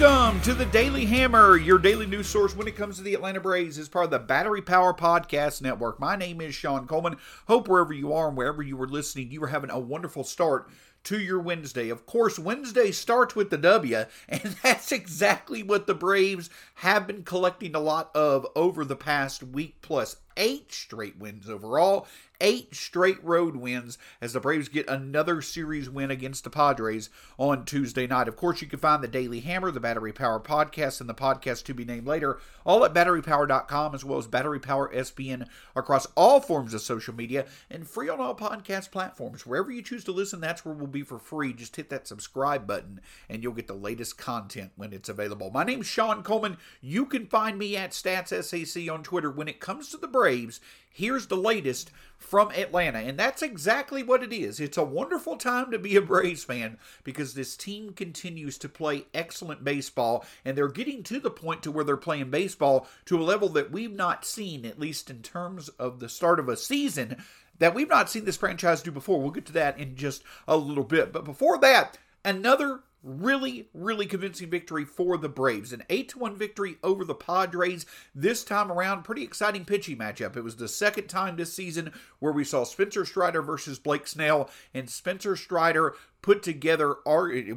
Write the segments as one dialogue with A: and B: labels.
A: Welcome to the Daily Hammer, your daily news source when it comes to the Atlanta Braves as part of the Battery Power Podcast Network. My name is Shawn Coleman. Hope wherever you are and wherever you are listening, you are having a wonderful start to your Wednesday. Of course, Wednesday starts with the W, and that's exactly what the Braves have been collecting a lot of over the past week plus eight straight wins overall eight straight road wins as the Braves get another series win against the Padres on Tuesday night. Of course, you can find the Daily Hammer, the Battery Power podcast, and the podcast to be named later, all at batterypower.com, as well as Battery Power SBN across all forms of social media and free on all podcast platforms. Wherever you choose to listen, that's where we'll be for free. Just hit that subscribe button and you'll get the latest content when it's available. My name's Shawn Coleman. You can find me at StatsSAC on Twitter. When it comes to the Braves, here's the latest from Atlanta. And that's exactly what it is. It's a wonderful time to be a Braves fan because this team continues to play excellent baseball and they're getting to the point to where they're playing baseball to a level that we've not seen at least in terms of the start of a season that we've not seen this franchise do before. We'll get to that in just a little bit. But before that, another really, really convincing victory for the Braves. An 8 1 victory over the Padres. This time around, pretty exciting pitching matchup. It was the second time this season where we saw Spencer Strider versus Blake Snell, and Spencer Strider put together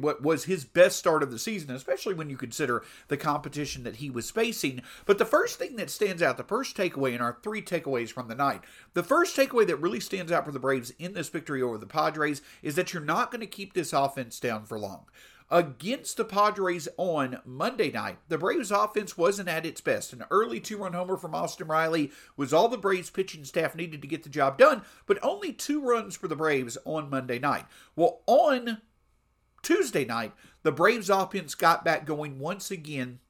A: what was his best start of the season, especially when you consider the competition that he was facing. But the first thing that stands out, the first takeaway in our three takeaways from the night, the first takeaway that really stands out for the Braves in this victory over the Padres is that you're not going to keep this offense down for long against the Padres on Monday night, the Braves offense wasn't at its best. An early two run homer from Austin Riley was all the Braves pitching staff needed to get the job done, but only two runs for the Braves on Monday night. Well, on Tuesday night, the Braves offense got back going once again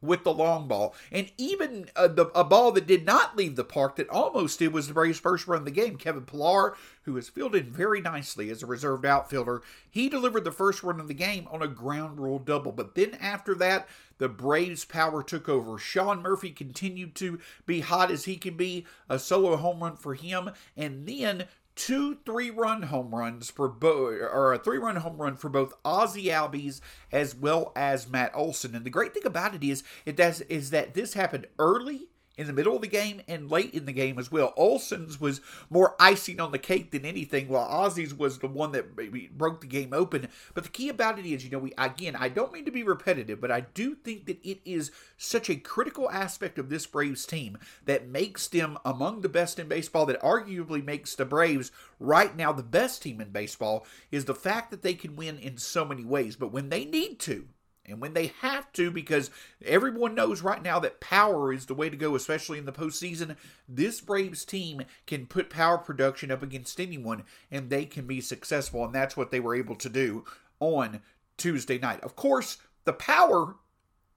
A: with the long ball. And even uh, the, a ball that did not leave the park that almost did was the Braves' first run of the game. Kevin Pillar, who has fielded very nicely as a reserved outfielder, he delivered the first run of the game on a ground rule double. But then after that, the Braves' power took over. Sean Murphy continued to be hot as he can be, a solo home run for him. And then two three run home runs for both, or a three run home run for both Ozzie Albies as well as Matt Olson. And the great thing about it is, it does, is that this happened early in the middle of the game and late in the game as well. Olson's was more icing on the cake than anything, while Ozzie's was the one that broke the game open. But the key about it is, you know, we again, I don't mean to be repetitive, but I do think that it is such a critical aspect of this Braves team that makes them among the best in baseball, that arguably makes the Braves right now the best team in baseball, is the fact that they can win in so many ways. But when they need to, and when they have to, because everyone knows right now that power is the way to go, especially in the postseason, this Braves team can put power production up against anyone and they can be successful. And that's what they were able to do on Tuesday night. Of course, the power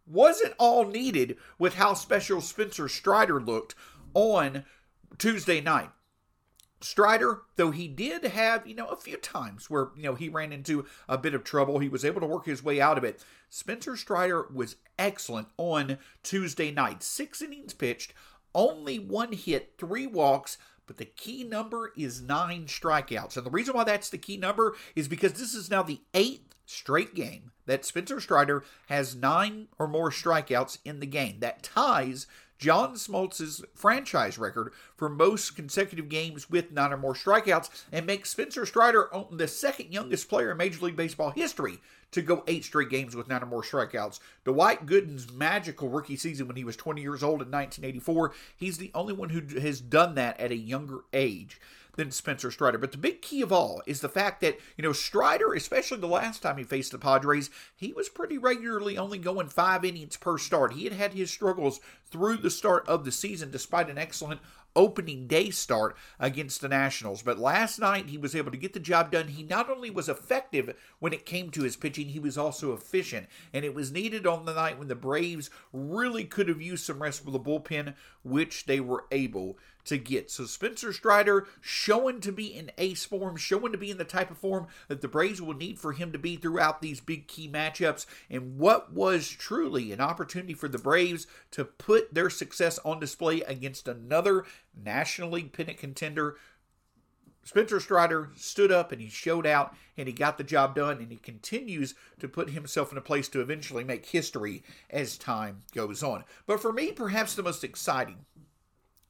A: wasn't all needed with how special Spencer Strider looked on Tuesday night. Strider, though he did have, you know, a few times where, you know, he ran into a bit of trouble, he was able to work his way out of it. Spencer Strider was excellent on Tuesday night. Six innings pitched, only one hit, three walks, but the key number is nine strikeouts. And the reason why that's the key number is because this is now the eighth straight game that Spencer Strider has nine or more strikeouts in the game. That ties John Smoltz's franchise record for most consecutive games with nine or more strikeouts and makes Spencer Strider the second youngest player in Major League Baseball history to go eight straight games with nine or more strikeouts. Dwight Gooden's magical rookie season when he was 20 years old in 1984, he's the only one who has done that at a younger age. Than Spencer Strider. But the big key of all is the fact that, you know, Strider, especially the last time he faced the Padres, he was pretty regularly only going five innings per start. He had had his struggles through the start of the season despite an excellent opening day start against the Nationals. But last night, he was able to get the job done. He not only was effective when it came to his pitching, he was also efficient. And it was needed on the night when the Braves really could have used some rest with the bullpen, which they were able to get. So Spencer Strider showing to be in ace form, showing to be in the type of form that the Braves will need for him to be throughout these big key matchups. And what was truly an opportunity for the Braves to put their success on display against another National League pennant contender. Spencer Strider stood up and he showed out and he got the job done and he continues to put himself in a place to eventually make history as time goes on. But for me, perhaps the most exciting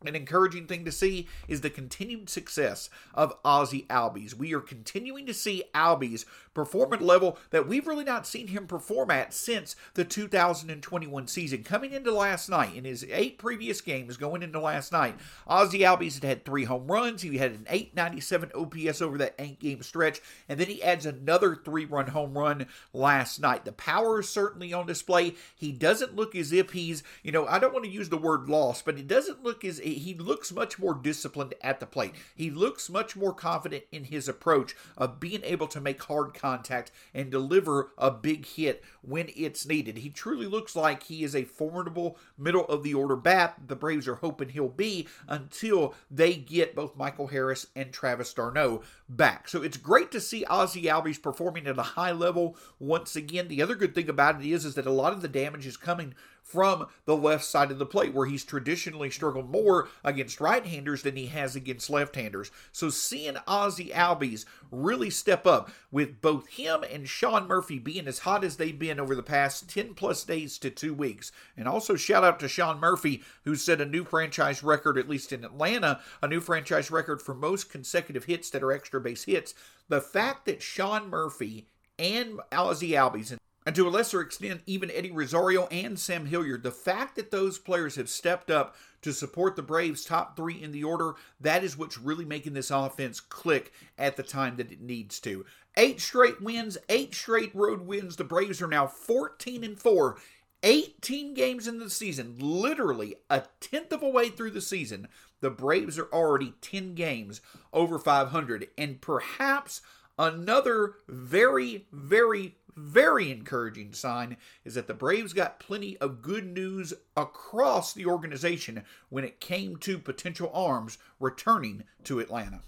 A: an encouraging thing to see is the continued success of Ozzie Albies. We are continuing to see Albies perform at a level that we've really not seen him perform at since the 2021 season. Coming into last night, in his eight previous games going into last night, Ozzie Albies had had three home runs. He had an 897 OPS over that eight game stretch, and then he adds another three run home run last night. The power is certainly on display. He doesn't look as if he's, you know, I don't want to use the word lost, but it doesn't look as he looks much more disciplined at the plate. He looks much more confident in his approach of being able to make hard contact and deliver a big hit when it's needed. He truly looks like he is a formidable middle of the order bat. The Braves are hoping he'll be until they get both Michael Harris and Travis d'Arnaud back. So it's great to see Ozzie Albies performing at a high level once again. The other good thing about it is, is that a lot of the damage is coming from the left side of the plate, where he's traditionally struggled more against right handers than he has against left handers. So seeing Ozzie Albies really step up with both him and Sean Murphy being as hot as they've been over the past 10 plus days to two weeks. And also shout out to Sean Murphy, who set a new franchise record, at least in Atlanta, a new franchise record for most consecutive hits that are extra base hits. The fact that Sean Murphy and Ozzie Albies and to a lesser extent, even Eddie Rosario and Sam Hilliard. The fact that those players have stepped up to support the Braves' top three in the order, that is what's really making this offense click at the time that it needs to. Eight straight wins, eight straight road wins. The Braves are now 14 and 4. 18 games in the season, literally a tenth of a way through the season, the Braves are already 10 games over 500. And perhaps another very, very, very encouraging sign is that the Braves got plenty of good news across the organization when it came to potential arms returning to Atlanta.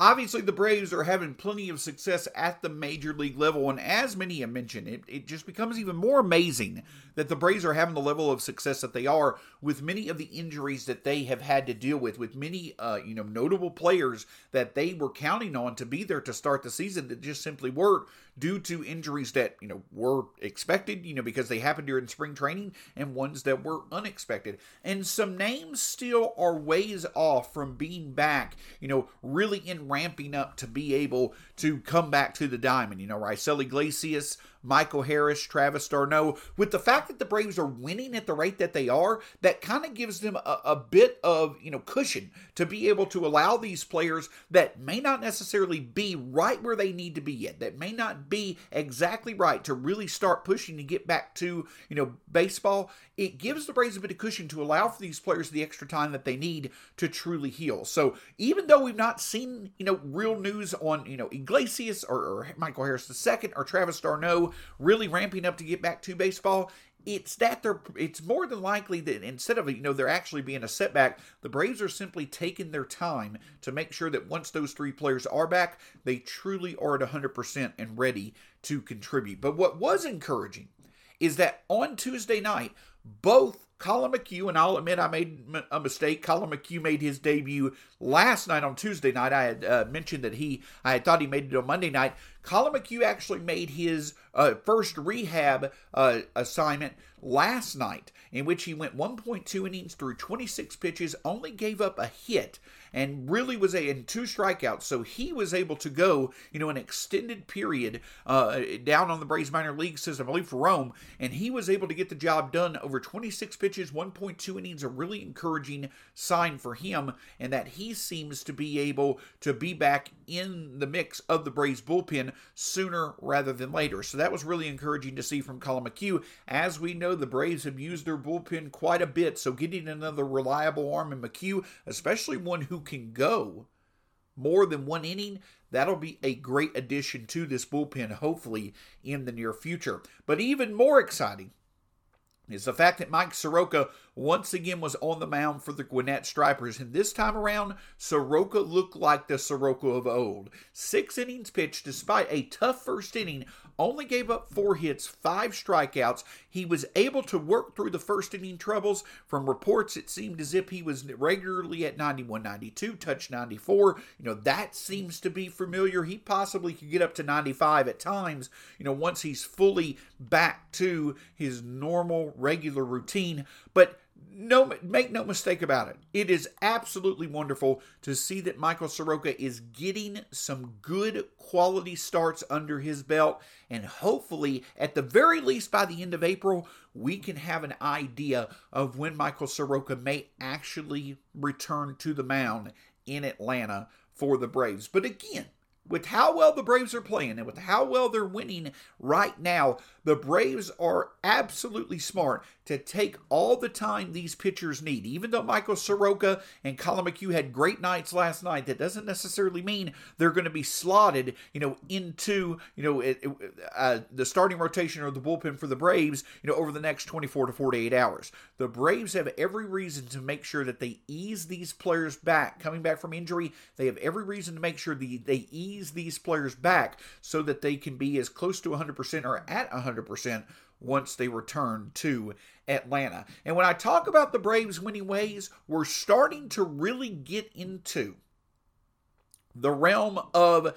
A: Obviously, the Braves are having plenty of success at the major league level, and as many have mentioned, it, it just becomes even more amazing that the Braves are having the level of success that they are with many of the injuries that they have had to deal with, with many uh, you know notable players that they were counting on to be there to start the season that just simply weren't due to injuries that you know were expected, you know because they happened during spring training, and ones that were unexpected. And some names still are ways off from being back, you know, really in ramping up to be able to come back to the diamond. You know, Raisel Iglesias, Michael Harris, Travis d'Arnaud. With the fact that the Braves are winning at the rate that they are, that kind of gives them a, a, bit of you know cushion to be able to allow these players that may not necessarily be right where they need to be yet, that may not be exactly right to really start pushing to get back to you know baseball. It gives the Braves a bit of cushion to allow for these players the extra time that they need to truly heal. So even though we've not seen you know real news on you know Iglesias or, or Michael Harris II or Travis d'Arnaud really ramping up to get back to baseball, it's that they're it's more than likely that instead of you know there actually being a setback the braves are simply taking their time to make sure that once those three players are back they truly are at 100% and ready to contribute. But what was encouraging is that on tuesday night both Collin McHugh, and I'll admit I made a mistake. Colin McHugh made his debut last night on Tuesday night. I had uh, mentioned that he, I had thought he made it on Monday night. Colin McHugh actually made his uh, first rehab uh, assignment last night, in which he went 1.2 innings through 26 pitches, only gave up a hit, and really was a in two strikeouts. So he was able to go, you know, an extended period uh, down on the Braves minor league system, I believe for Rome, and he was able to get the job done over 26 pitches, 1.2 innings. A really encouraging sign for him, and that he seems to be able to be back in the mix of the Braves bullpen sooner rather than later. So that was really encouraging to see from Collin McHugh. As we know, the Braves have used their bullpen quite a bit, so getting another reliable arm in McHugh, especially one who can go more than one inning, that'll be a great addition to this bullpen, hopefully, in the near future. But even more exciting is the fact that Mike Soroka once again was on the mound for the Gwinnett Stripers. And this time around, Soroka looked like the Soroka of old. Six innings pitched despite a tough first inning, only gave up four hits, five strikeouts. He was able to work through the first inning troubles. From reports, it seemed as if he was regularly at 91 92, touch 94. You know, that seems to be familiar. He possibly could get up to 95 at times, you know, once he's fully back to his normal, regular routine. But no make no mistake about it. It is absolutely wonderful to see that michael soroka is getting some good quality starts under his belt. And hopefully at the very least by the end of april we can have an idea of when michael soroka may actually return to the mound in atlanta for the braves. But again with how well the Braves are playing and with how well they're winning right now, the Braves are absolutely smart to take all the time these pitchers need. Even though Michael Soroka and Colin McHugh had great nights last night, that doesn't necessarily mean they're going to be slotted, you know, into you know it, uh, the starting rotation or the bullpen for the Braves, you know, over the next 24 to 48 hours. The Braves have every reason to make sure that they ease these players back, coming back from injury. They have every reason to make sure the, they ease these players back so that they can be as close to 100% or at 100% once they return to Atlanta. And when I talk about the Braves winning ways, we're starting to really get into the realm of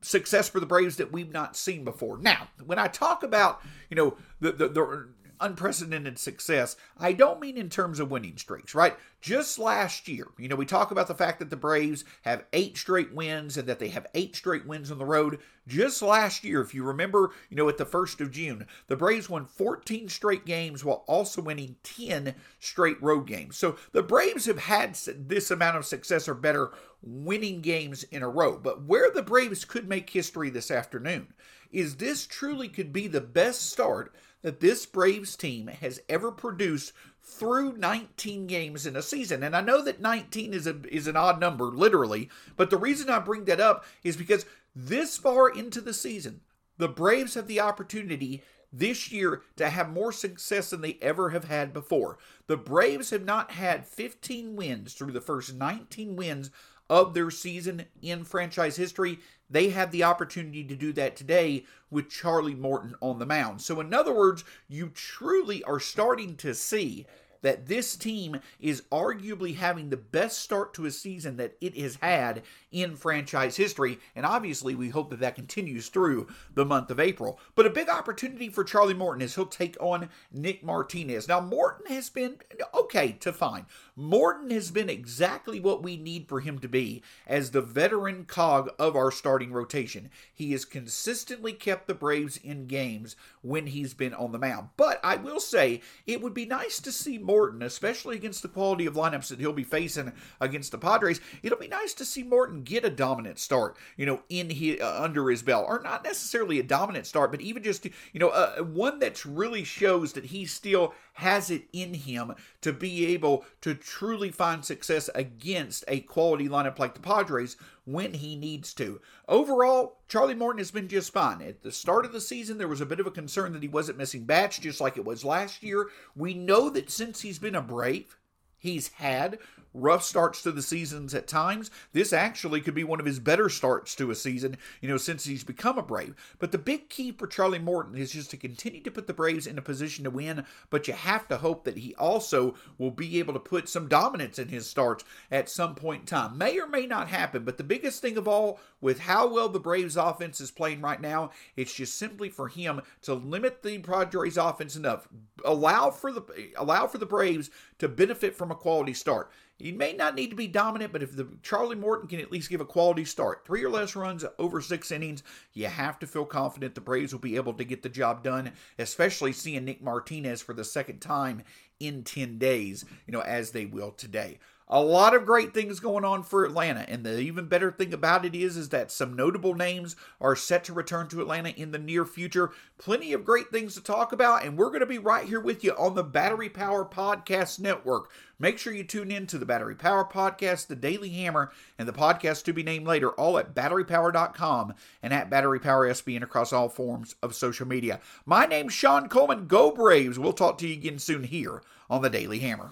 A: success for the Braves that we've not seen before. Now, when I talk about, you know, the, the, the unprecedented success, I don't mean in terms of winning streaks, right? Just last year, you know, we talk about the fact that the Braves have eight straight wins and that they have eight straight wins on the road. Just last year, if you remember, you know, at the 1st of June, the Braves won 14 straight games while also winning 10 straight road games. So the Braves have had this amount of success or better winning games in a row. But where the Braves could make history this afternoon is this truly could be the best start that this Braves team has ever produced through 19 games in a season. And I know that 19 is a is an odd number literally, but the reason I bring that up is because this far into the season, the Braves have the opportunity this year to have more success than they ever have had before. The Braves have not had 15 wins through the first 19 wins of their season in franchise history. They have the opportunity to do that today with Charlie Morton on the mound. So, in other words, you truly are starting to see that this team is arguably having the best start to a season that it has had in franchise history. And obviously, we hope that that continues through the month of April. But a big opportunity for Charlie Morton is he'll take on Nick Martinez. Now, Morton has been okay to fine. Morton has been exactly what we need for him to be as the veteran cog of our starting rotation. He has consistently kept the Braves in games when he's been on the mound. But I will say, it would be nice to see more Morton, especially against the quality of lineups that he'll be facing against the Padres. It'll be nice to see Morton get a dominant start, you know, in his, uh, under his belt, or not necessarily a dominant start, but even just you know uh, one that really shows that he still has it in him to be able to truly find success against a quality lineup like the Padres when he needs to. Overall, Charlie Morton has been just fine. At the start of the season, there was a bit of a concern that he wasn't missing bats, just like it was last year. We know that since he's been a Brave, he's had rough starts to the seasons at times. This actually could be one of his better starts to a season, you know, since he's become a Brave. But the big key for Charlie Morton is just to continue to put the Braves in a position to win, but you have to hope that he also will be able to put some dominance in his starts at some point in time. May or may not happen, but the biggest thing of all, with how well the Braves offense is playing right now, it's just simply for him to limit the Padres offense enough, allow for the allow for the Braves to benefit from a quality start You may not need to be dominant, but if the Charlie Morton can at least give a quality start, three or less runs over six innings, you have to feel confident the Braves will be able to get the job done, especially seeing Nick Martinez for the second time in 10 days, you know, as they will today a lot of great things going on for Atlanta. And the even better thing about it is, is that some notable names are set to return to Atlanta in the near future. Plenty of great things to talk about. And we're going to be right here with you on the Battery Power Podcast Network. Make sure you tune in to the Battery Power Podcast, the Daily Hammer, and the podcast to be named later, all at batterypower.com and at Battery Power across all forms of social media. My name's Shawn Coleman. Go Braves. We'll talk to you again soon here on the Daily Hammer.